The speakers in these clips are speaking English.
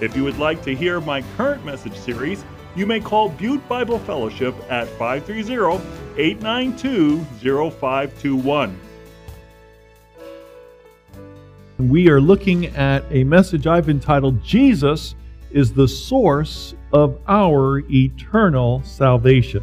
If you would like to hear my current message series, you may call Butte Bible Fellowship at 530 892 0521. We are looking at a message I've entitled Jesus is the Source of Our Eternal Salvation.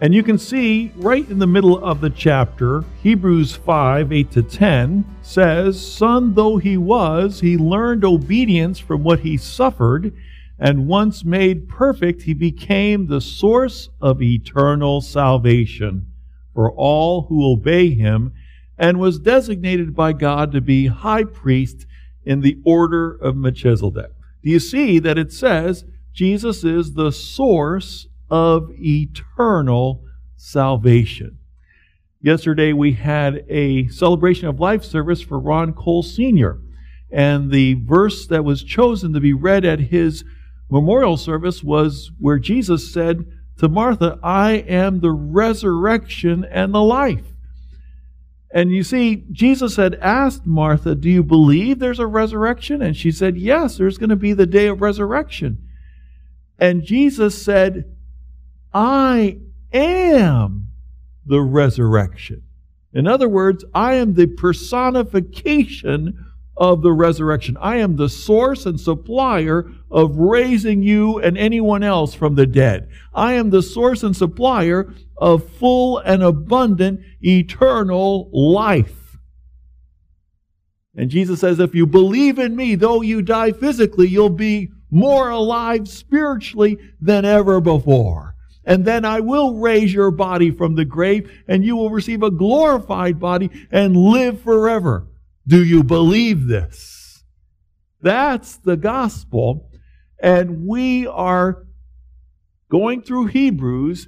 And you can see right in the middle of the chapter, Hebrews 5 8 to 10 says, Son though he was, he learned obedience from what he suffered, and once made perfect, he became the source of eternal salvation for all who obey him, and was designated by God to be high priest in the order of Melchizedek. Do you see that it says Jesus is the source of eternal salvation. Yesterday we had a celebration of life service for Ron Cole Sr. And the verse that was chosen to be read at his memorial service was where Jesus said to Martha, I am the resurrection and the life. And you see, Jesus had asked Martha, Do you believe there's a resurrection? And she said, Yes, there's going to be the day of resurrection. And Jesus said, I am the resurrection. In other words, I am the personification of the resurrection. I am the source and supplier of raising you and anyone else from the dead. I am the source and supplier of full and abundant eternal life. And Jesus says, if you believe in me, though you die physically, you'll be more alive spiritually than ever before. And then I will raise your body from the grave, and you will receive a glorified body and live forever. Do you believe this? That's the gospel. And we are going through Hebrews,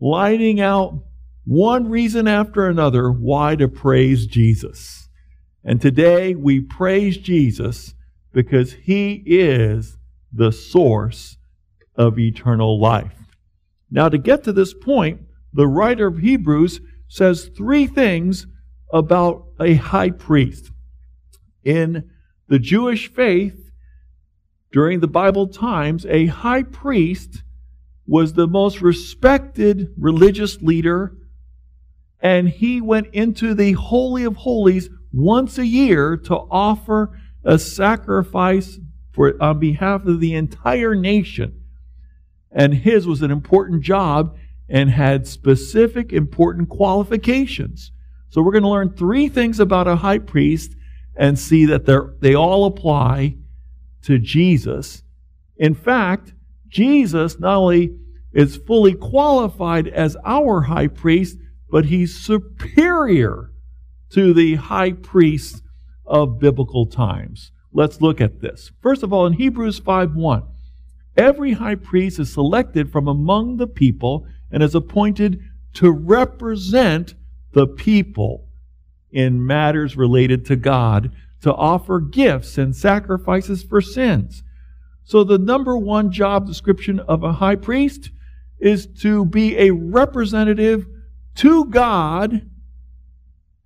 lining out one reason after another why to praise Jesus. And today we praise Jesus because he is the source of eternal life. Now, to get to this point, the writer of Hebrews says three things about a high priest. In the Jewish faith, during the Bible times, a high priest was the most respected religious leader, and he went into the Holy of Holies once a year to offer a sacrifice for, on behalf of the entire nation. And his was an important job and had specific important qualifications. So we're going to learn three things about a high priest and see that they all apply to Jesus. In fact, Jesus not only is fully qualified as our high priest, but he's superior to the high priests of biblical times. Let's look at this. First of all, in Hebrews 5 1, every high priest is selected from among the people and is appointed to represent the people in matters related to God, to offer gifts and sacrifices for sins. So, the number one job description of a high priest is to be a representative to God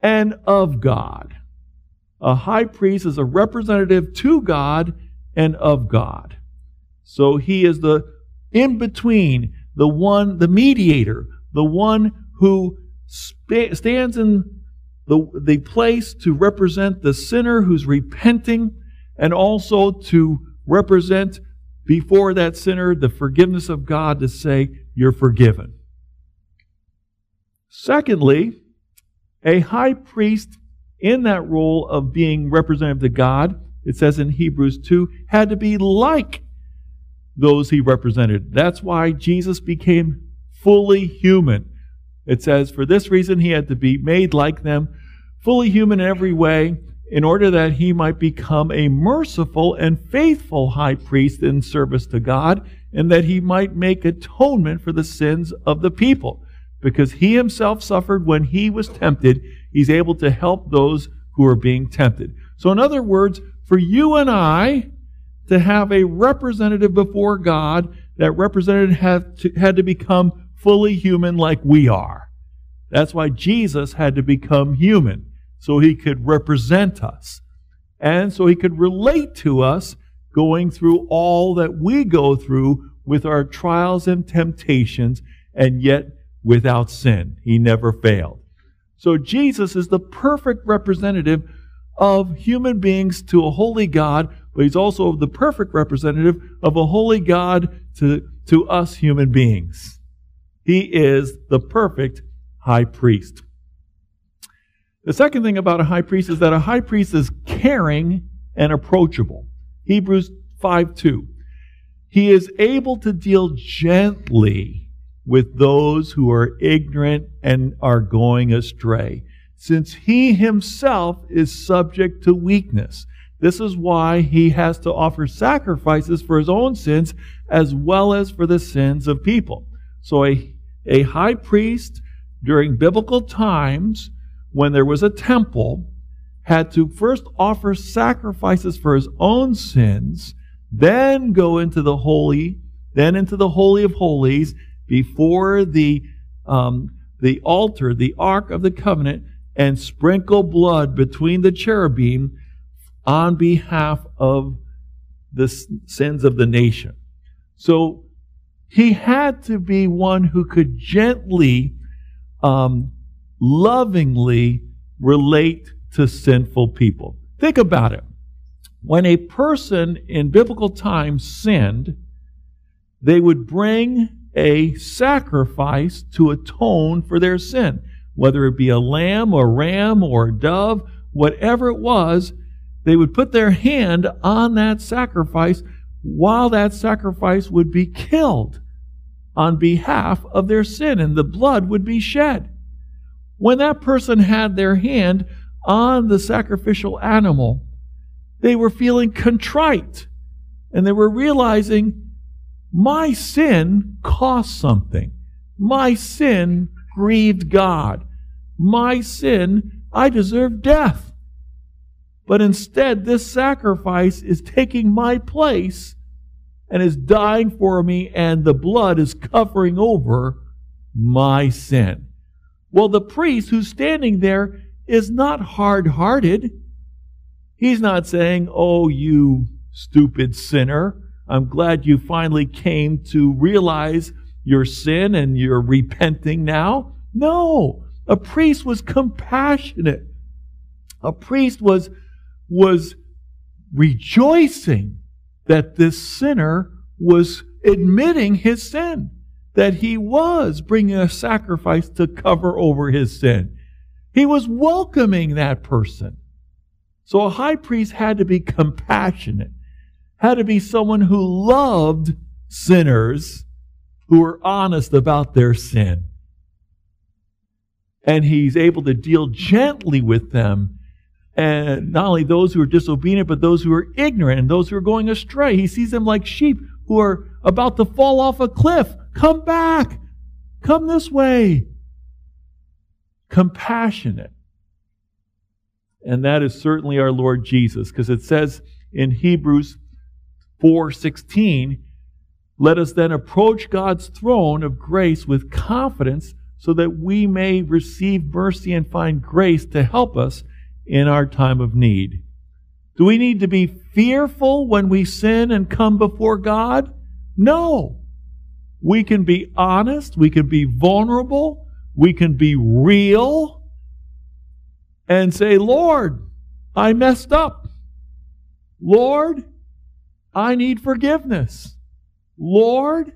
and of God. A high priest is a representative to God and of God. So he is the in between, the one, the mediator, the one who sp- stands in the, the place to represent the sinner who's repenting and also to represent before that sinner the forgiveness of God to say, You're forgiven. Secondly, a high priest in that role of being representative to God, it says in Hebrews 2, had to be like those he represented. That's why Jesus became fully human. It says, for this reason, he had to be made like them, fully human in every way, in order that he might become a merciful and faithful high priest in service to God, and that he might make atonement for the sins of the people. Because he himself suffered when he was tempted, he's able to help those who are being tempted. So, in other words, for you and I to have a representative before God, that representative had to, had to become fully human like we are. That's why Jesus had to become human so he could represent us and so he could relate to us going through all that we go through with our trials and temptations and yet without sin. He never failed. So Jesus is the perfect representative of human beings to a holy God, but he's also the perfect representative of a holy God to, to us human beings. He is the perfect high priest. The second thing about a high priest is that a high priest is caring and approachable. Hebrews 5 2. He is able to deal gently with those who are ignorant and are going astray, since he himself is subject to weakness. This is why he has to offer sacrifices for his own sins as well as for the sins of people. So a, a high priest during biblical times when there was a temple, had to first offer sacrifices for his own sins, then go into the holy, then into the holy of holies before the um, the altar, the ark of the covenant, and sprinkle blood between the cherubim on behalf of the sins of the nation. So he had to be one who could gently um, lovingly relate to sinful people. Think about it. When a person in biblical times sinned, they would bring a sacrifice to atone for their sin, whether it be a lamb or ram or dove, whatever it was, they would put their hand on that sacrifice while that sacrifice would be killed on behalf of their sin, and the blood would be shed. When that person had their hand on the sacrificial animal, they were feeling contrite and they were realizing my sin cost something. My sin grieved God. My sin, I deserve death. But instead, this sacrifice is taking my place and is dying for me, and the blood is covering over my sin. Well, the priest who's standing there is not hard hearted. He's not saying, Oh, you stupid sinner, I'm glad you finally came to realize your sin and you're repenting now. No, a priest was compassionate. A priest was, was rejoicing that this sinner was admitting his sin that he was bringing a sacrifice to cover over his sin. He was welcoming that person. So a high priest had to be compassionate, had to be someone who loved sinners who are honest about their sin. And he's able to deal gently with them. And not only those who are disobedient, but those who are ignorant and those who are going astray. He sees them like sheep who are about to fall off a cliff. Come back. Come this way. Compassionate. And that is certainly our Lord Jesus, because it says in Hebrews 4:16, "Let us then approach God's throne of grace with confidence, so that we may receive mercy and find grace to help us in our time of need." Do we need to be fearful when we sin and come before God? No. We can be honest, we can be vulnerable, we can be real, and say, Lord, I messed up. Lord, I need forgiveness. Lord,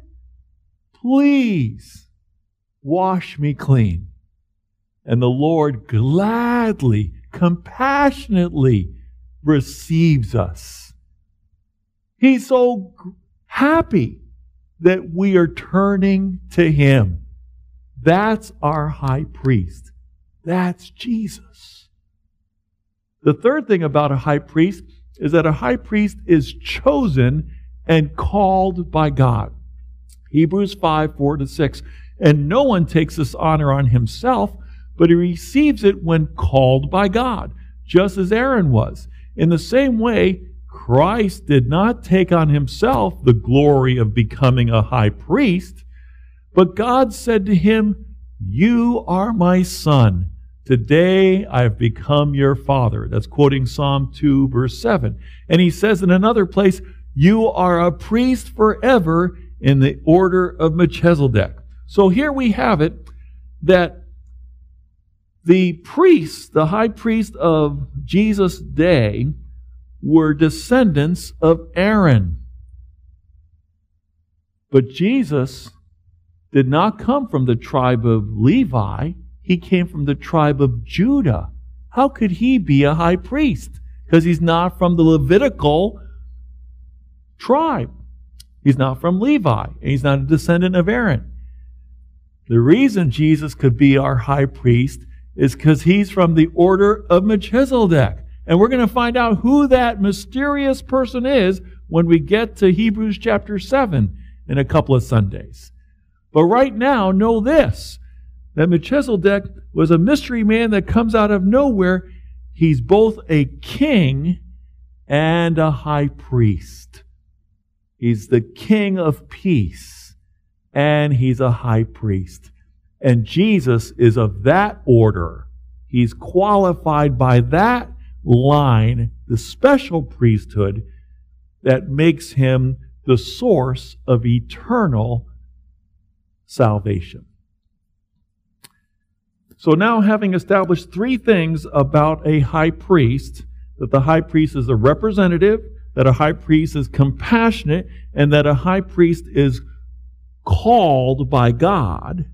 please wash me clean. And the Lord gladly, compassionately receives us. He's so happy that we are turning to Him. That's our high priest. That's Jesus. The third thing about a high priest is that a high priest is chosen and called by God. Hebrews 5 4 to 6. And no one takes this honor on himself, but he receives it when called by God, just as Aaron was. In the same way, Christ did not take on himself the glory of becoming a high priest, but God said to him, You are my son. Today I have become your father. That's quoting Psalm 2, verse 7. And he says in another place, You are a priest forever in the order of Melchizedek. So here we have it that the priests, the high priest of Jesus' day, were descendants of Aaron. But Jesus did not come from the tribe of Levi he came from the tribe of Judah. How could he be a high priest? Because he's not from the Levitical tribe. He's not from Levi, and he's not a descendant of Aaron. The reason Jesus could be our high priest is because he's from the order of Melchizedek. And we're going to find out who that mysterious person is when we get to Hebrews chapter 7 in a couple of Sundays. But right now, know this that Melchizedek was a mystery man that comes out of nowhere. He's both a king and a high priest. He's the king of peace and he's a high priest. And Jesus is of that order. He's qualified by that line, the special priesthood that makes him the source of eternal salvation. So now, having established three things about a high priest that the high priest is a representative, that a high priest is compassionate, and that a high priest is called by God,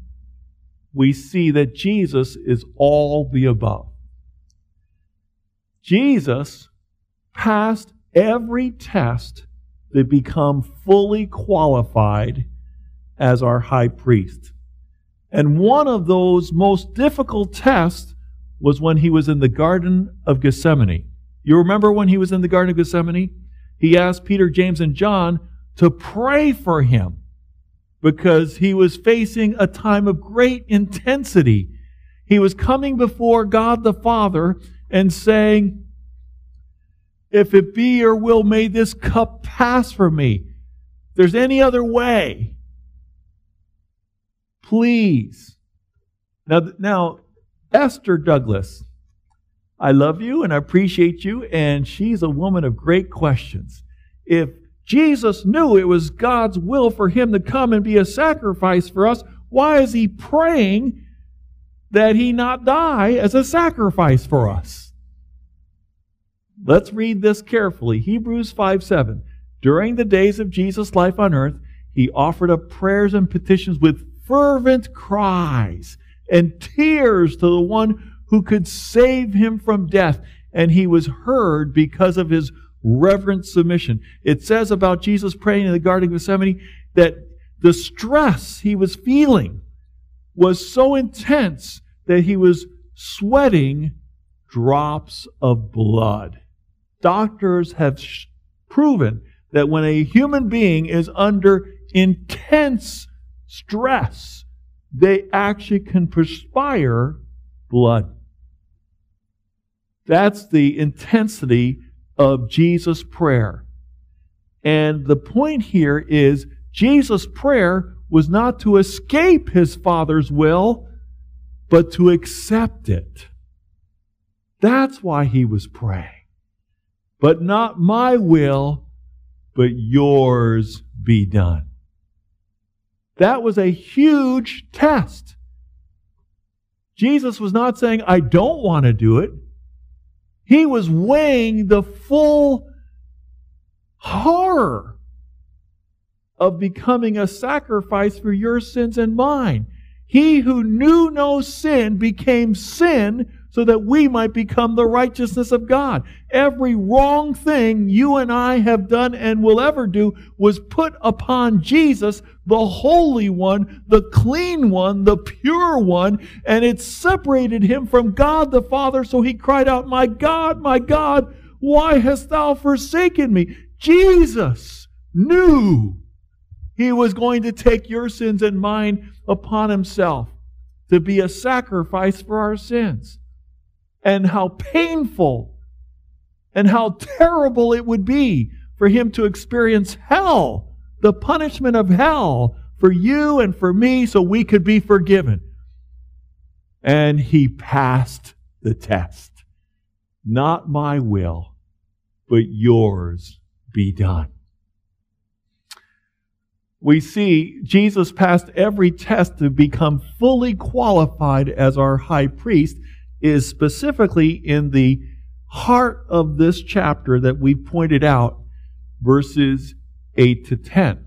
we see that Jesus is all the above. Jesus passed every test to become fully qualified as our high priest. And one of those most difficult tests was when he was in the Garden of Gethsemane. You remember when he was in the Garden of Gethsemane? He asked Peter, James, and John to pray for him because he was facing a time of great intensity. He was coming before God the Father and saying, If it be your will, may this cup pass from me. If there's any other way, Please. Now, now, Esther Douglas, I love you and I appreciate you, and she's a woman of great questions. If Jesus knew it was God's will for him to come and be a sacrifice for us, why is he praying that he not die as a sacrifice for us? Let's read this carefully. Hebrews 5 7. During the days of Jesus' life on earth, he offered up prayers and petitions with fervent cries and tears to the one who could save him from death. And he was heard because of his reverent submission. It says about Jesus praying in the Garden of Gethsemane that the stress he was feeling was so intense that he was sweating drops of blood. Doctors have sh- proven that when a human being is under intense stress, they actually can perspire blood. That's the intensity of Jesus' prayer. And the point here is Jesus' prayer was not to escape his Father's will, but to accept it. That's why he was praying. But not my will, but yours be done. That was a huge test. Jesus was not saying, I don't want to do it. He was weighing the full horror of becoming a sacrifice for your sins and mine. He who knew no sin became sin so that we might become the righteousness of God. Every wrong thing you and I have done and will ever do was put upon Jesus, the Holy One, the clean one, the pure one, and it separated him from God the Father. So he cried out, My God, my God, why hast thou forsaken me? Jesus knew he was going to take your sins and mine upon himself to be a sacrifice for our sins and how painful and how terrible it would be for him to experience hell, the punishment of hell for you and for me so we could be forgiven. And he passed the test. Not my will, but yours be done. We see Jesus passed every test to become fully qualified as our high priest is specifically in the heart of this chapter that we pointed out, verses 8 to 10.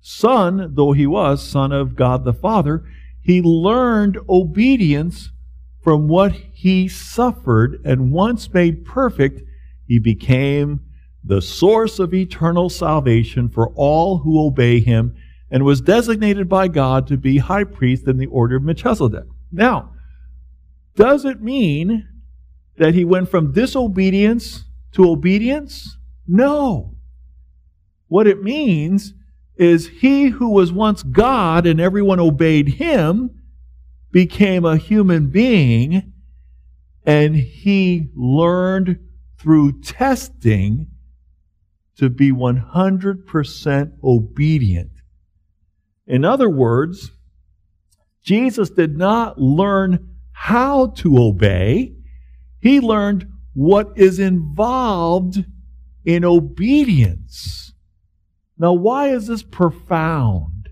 Son, though he was, son of God the Father, he learned obedience from what he suffered, and once made perfect, he became the source of eternal salvation for all who obey him, and was designated by God to be high priest in the order of Melchizedek. Now, does it mean that he went from disobedience to obedience? No. What it means is he who was once God and everyone obeyed him became a human being and he learned through testing to be 100% obedient. In other words, Jesus did not learn how to obey, he learned what is involved in obedience. Now, why is this profound?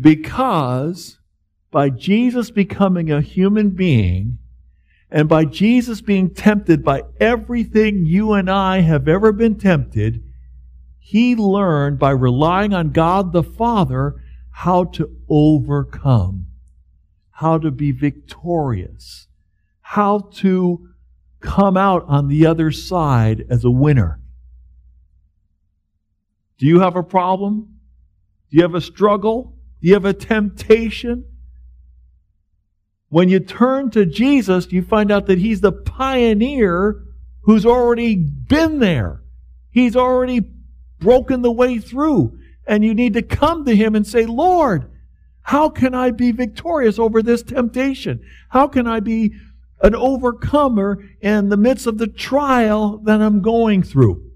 Because by Jesus becoming a human being, and by Jesus being tempted by everything you and I have ever been tempted, he learned by relying on God the Father how to overcome how to be victorious, how to come out on the other side as a winner. Do you have a problem? Do you have a struggle? Do you have a temptation? When you turn to Jesus, you find out that He's the pioneer who's already been there. He's already broken the way through. And you need to come to Him and say, Lord, how can I be victorious over this temptation? How can I be an overcomer in the midst of the trial that I'm going through?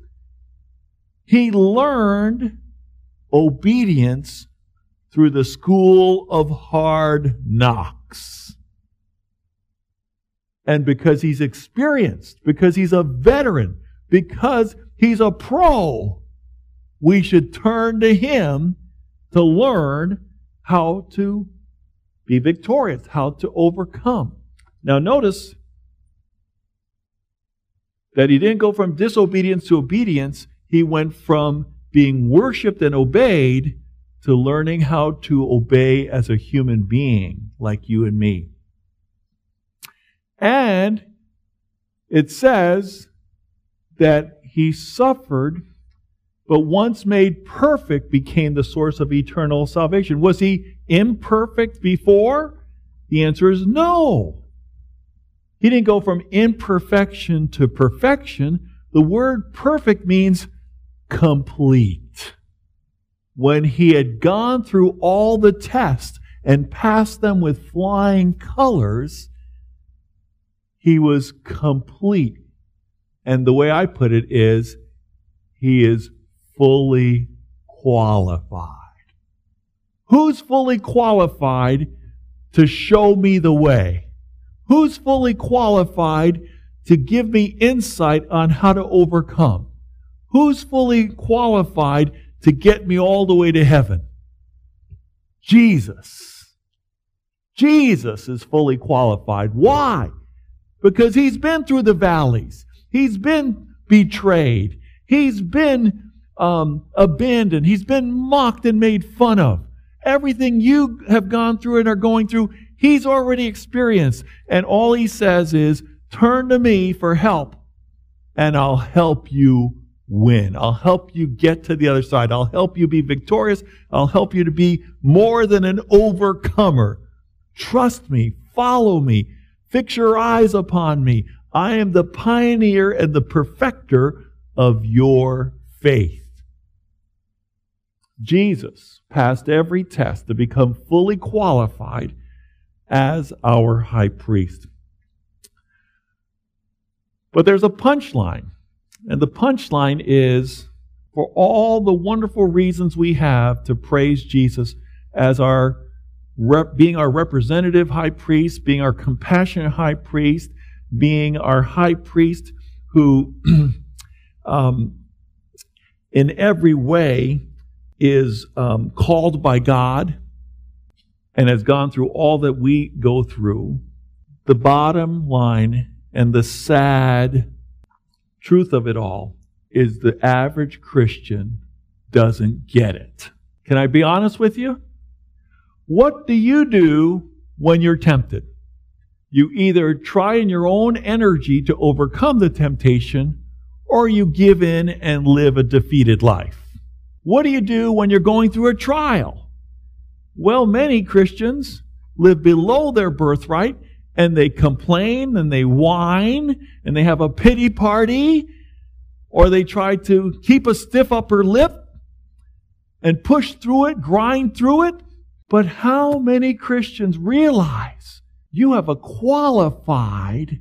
He learned obedience through the school of hard knocks. And because he's experienced, because he's a veteran, because he's a pro, we should turn to him to learn how to be victorious, how to overcome. Now, notice that he didn't go from disobedience to obedience, he went from being worshiped and obeyed to learning how to obey as a human being like you and me. And it says that he suffered but once made perfect became the source of eternal salvation. Was he imperfect before? The answer is no. He didn't go from imperfection to perfection. The word perfect means complete. When he had gone through all the tests and passed them with flying colors, he was complete. And the way I put it is, he is fully qualified. Who's fully qualified to show me the way? Who's fully qualified to give me insight on how to overcome? Who's fully qualified to get me all the way to heaven? Jesus. Jesus is fully qualified. Why? Because he's been through the valleys. He's been betrayed. He's been um, abandoned. He's been mocked and made fun of. Everything you have gone through and are going through, He's already experienced. And all he says is, turn to me for help and I'll help you win. I'll help you get to the other side. I'll help you be victorious. I'll help you to be more than an overcomer. Trust me. Follow me. Fix your eyes upon me. I am the pioneer and the perfecter of your faith. Jesus passed every test to become fully qualified as our high priest. But there's a punchline. And the punchline is for all the wonderful reasons we have to praise Jesus as our rep, being our representative high priest, being our compassionate high priest, being our high priest who um, in every way is um, called by God and has gone through all that we go through. The bottom line and the sad truth of it all is the average Christian doesn't get it. Can I be honest with you? What do you do when you're tempted? You either try in your own energy to overcome the temptation, or you give in and live a defeated life. What do you do when you're going through a trial? Well, many Christians live below their birthright and they complain and they whine and they have a pity party or they try to keep a stiff upper lip and push through it, grind through it. But how many Christians realize you have a qualified,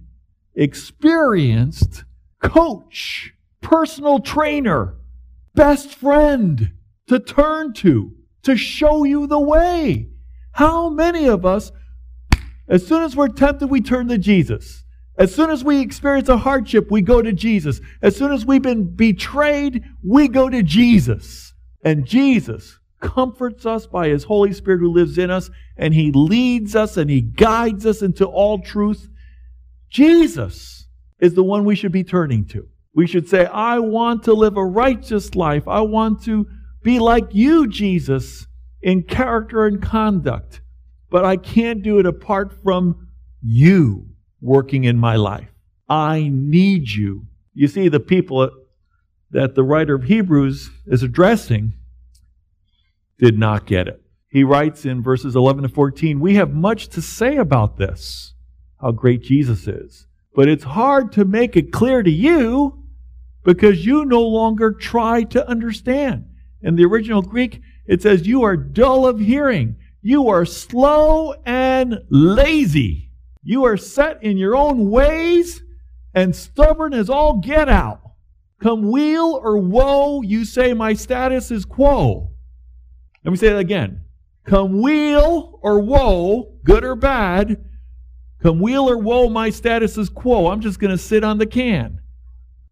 experienced coach, personal trainer, best friend to turn to, to show you the way? How many of us as soon as we're tempted, we turn to Jesus. As soon as we experience a hardship, we go to Jesus. As soon as we've been betrayed, we go to Jesus. And Jesus comforts us by His Holy Spirit who lives in us, and He leads us and He guides us into all truth. Jesus is the one we should be turning to. We should say, I want to live a righteous life. I want to be like you, Jesus, in character and conduct but I can't do it apart from you working in my life. I need you. You see, the people that the writer of Hebrews is addressing did not get it. He writes in verses 11 to 14, We have much to say about this, how great Jesus is. But it's hard to make it clear to you because you no longer try to understand. In the original Greek, it says, You are dull of hearing. You are slow and lazy. You are set in your own ways and stubborn as all get out. Come weal or woe, you say my status is quo. Let me say that again. Come weal or woe, good or bad, come weal or woe, my status is quo. I'm just going to sit on the can.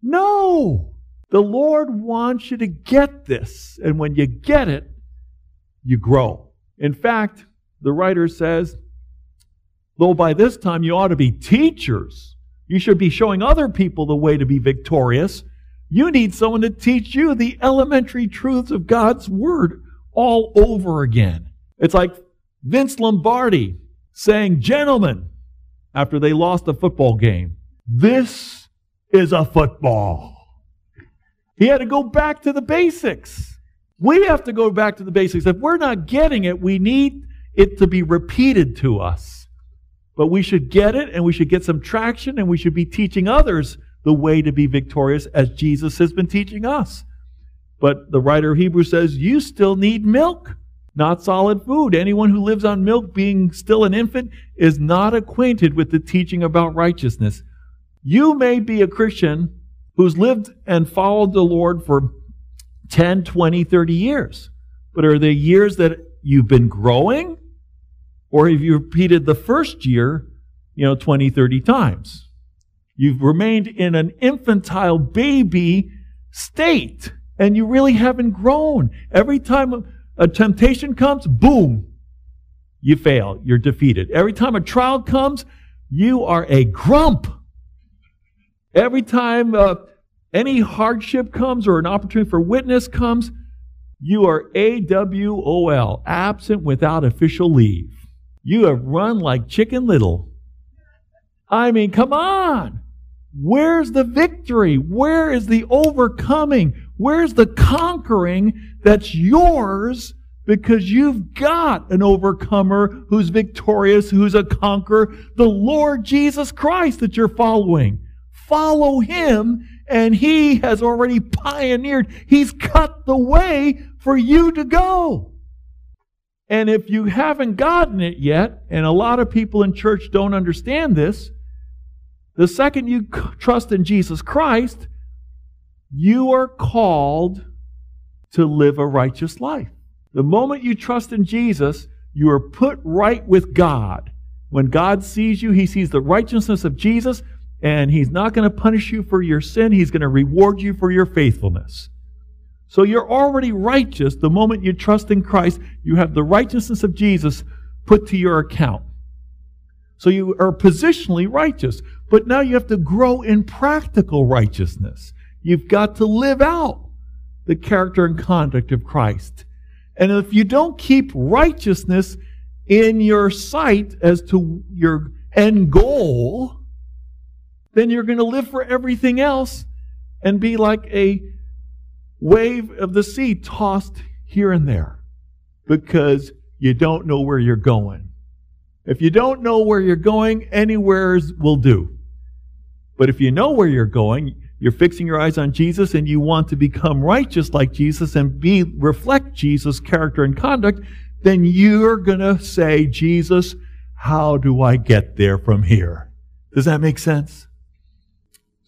No! The Lord wants you to get this. And when you get it, you grow. In fact, the writer says, though by this time you ought to be teachers, you should be showing other people the way to be victorious. You need someone to teach you the elementary truths of God's Word all over again. It's like Vince Lombardi saying, Gentlemen, after they lost a football game, this is a football. He had to go back to the basics. We have to go back to the basics. If we're not getting it, we need it to be repeated to us. But we should get it and we should get some traction and we should be teaching others the way to be victorious as Jesus has been teaching us. But the writer of Hebrews says, you still need milk, not solid food. Anyone who lives on milk, being still an infant, is not acquainted with the teaching about righteousness. You may be a Christian who's lived and followed the Lord for 10, 20, 30 years. But are they years that you've been growing? Or have you repeated the first year, you know, 20, 30 times? You've remained in an infantile baby state and you really haven't grown. Every time a temptation comes, boom, you fail. You're defeated. Every time a trial comes, you are a grump. Every time uh, any hardship comes or an opportunity for witness comes, you are AWOL, absent without official leave. You have run like chicken little. I mean, come on. Where's the victory? Where is the overcoming? Where's the conquering that's yours because you've got an overcomer who's victorious, who's a conqueror, the Lord Jesus Christ that you're following. Follow him, and he has already pioneered, he's cut the way for you to go. And if you haven't gotten it yet, and a lot of people in church don't understand this, the second you trust in Jesus Christ, you are called to live a righteous life. The moment you trust in Jesus, you are put right with God. When God sees you, he sees the righteousness of Jesus, and he's not going to punish you for your sin. He's going to reward you for your faithfulness. So you're already righteous the moment you trust in Christ. You have the righteousness of Jesus put to your account. So you are positionally righteous. But now you have to grow in practical righteousness. You've got to live out the character and conduct of Christ. And if you don't keep righteousness in your sight as to your end goal, then you're going to live for everything else and be like a wave of the sea tossed here and there because you don't know where you're going. If you don't know where you're going, anywhere will do. But if you know where you're going, you're fixing your eyes on Jesus and you want to become righteous like Jesus and be reflect Jesus' character and conduct, then you're going to say, Jesus, how do I get there from here? Does that make sense?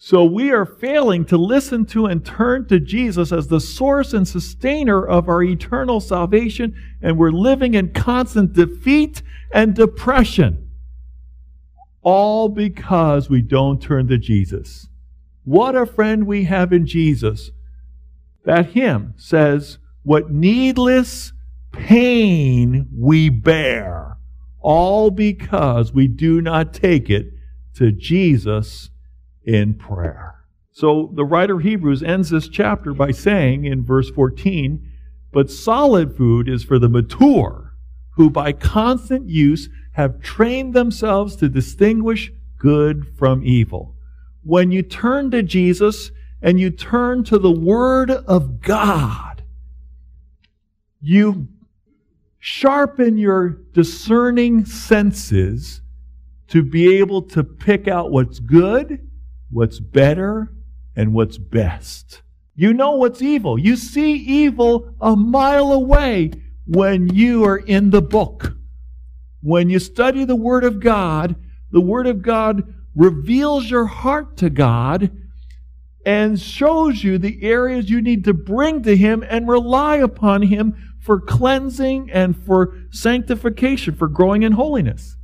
So we are failing to listen to and turn to Jesus as the source and sustainer of our eternal salvation, and we're living in constant defeat and depression. All because we don't turn to Jesus. What a friend we have in Jesus. That hymn says, What needless pain we bear, all because we do not take it to Jesus in prayer. So the writer Hebrews ends this chapter by saying in verse 14, But solid food is for the mature, who by constant use have trained themselves to distinguish good from evil. When you turn to Jesus and you turn to the Word of God, you sharpen your discerning senses to be able to pick out what's good what's better and what's best. You know what's evil. You see evil a mile away when you are in the book. When you study the Word of God, the Word of God reveals your heart to God and shows you the areas you need to bring to Him and rely upon Him for cleansing and for sanctification, for growing in holiness.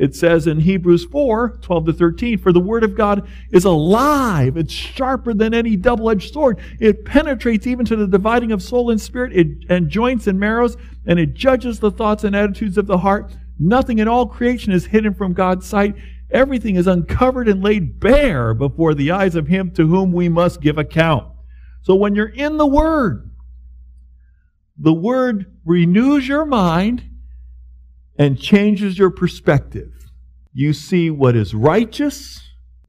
It says in Hebrews 4 12 to 13, For the word of God is alive, it's sharper than any double edged sword. It penetrates even to the dividing of soul and spirit it, and joints and marrows, and it judges the thoughts and attitudes of the heart. Nothing in all creation is hidden from God's sight. Everything is uncovered and laid bare before the eyes of Him to whom we must give account. So when you're in the Word, the Word renews your mind and changes your perspective. You see what is righteous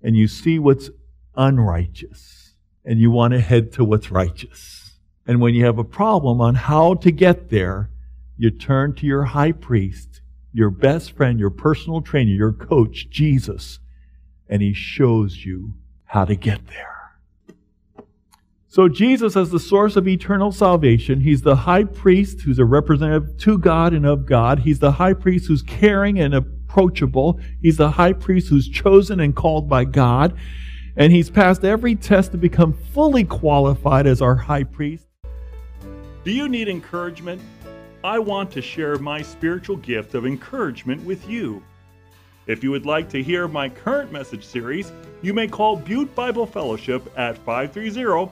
and you see what's unrighteous. And you want to head to what's righteous. And when you have a problem on how to get there, you turn to your high priest, your best friend, your personal trainer, your coach, Jesus, and he shows you how to get there. So Jesus is the source of eternal salvation, he's the high priest who's a representative to God and of God. He's the high priest who's caring and approachable. He's the high priest who's chosen and called by God. And he's passed every test to become fully qualified as our high priest. Do you need encouragement? I want to share my spiritual gift of encouragement with you. If you would like to hear my current message series, you may call Butte Bible Fellowship at 530